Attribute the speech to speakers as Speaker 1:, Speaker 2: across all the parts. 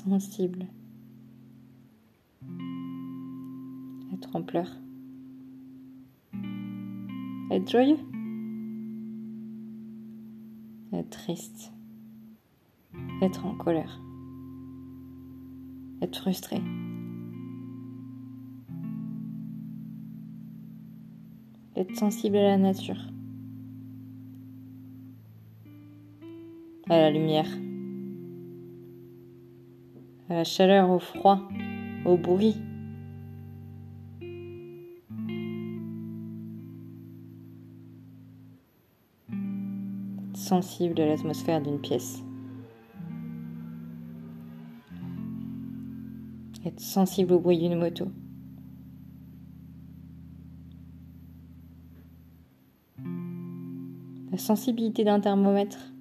Speaker 1: sensible, être en pleurs, être joyeux, être triste, être en colère, être frustré. Être sensible à la nature, à la lumière, à la chaleur, au froid, au bruit. sensible à l'atmosphère d'une pièce. Être sensible au bruit d'une moto. La sensibilité d'un thermomètre.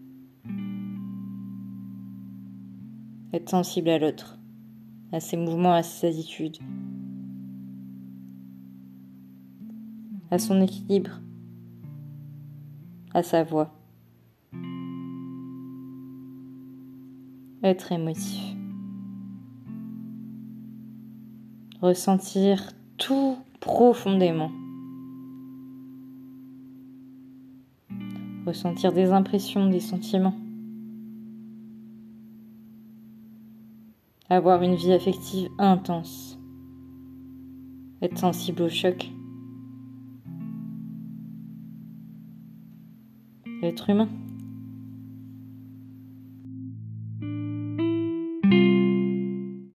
Speaker 1: Être sensible à l'autre, à ses mouvements, à ses attitudes, à son équilibre, à sa voix. Être émotif. Ressentir tout profondément. Ressentir des impressions, des sentiments. Avoir une vie affective intense. Être sensible au choc. L'être humain.